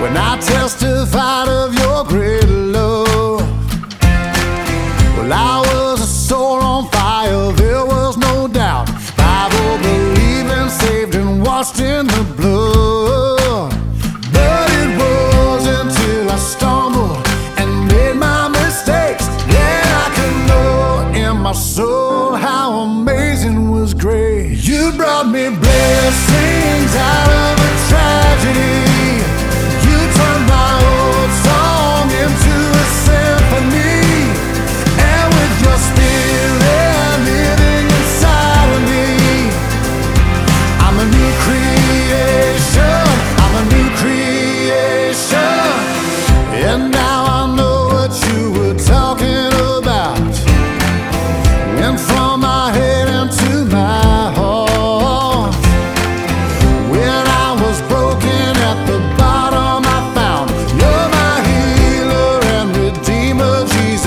when I testified of your great love. Well, I was a soul on fire, there was no doubt. Bible believing, saved, and washed in the blood. But it was until I stumbled and made my mistakes that I could know in my soul how amazing was grace. You brought me blessings out of.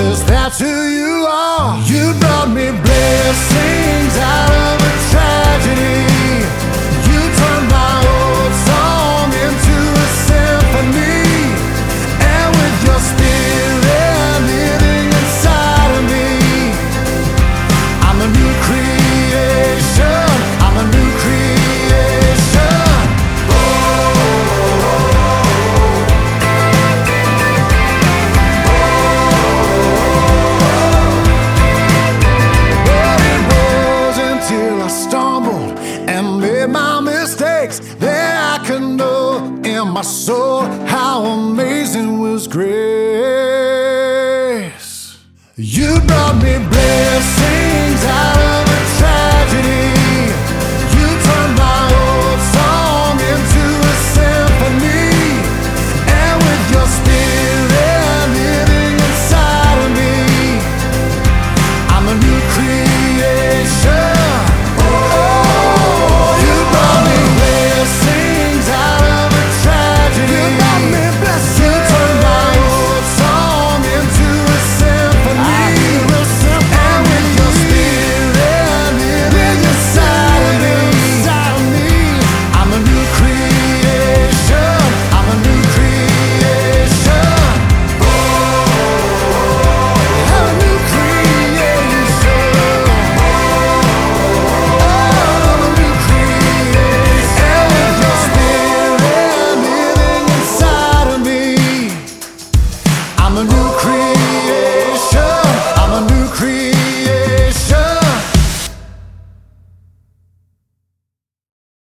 is in my soul, how amazing was grace. You brought me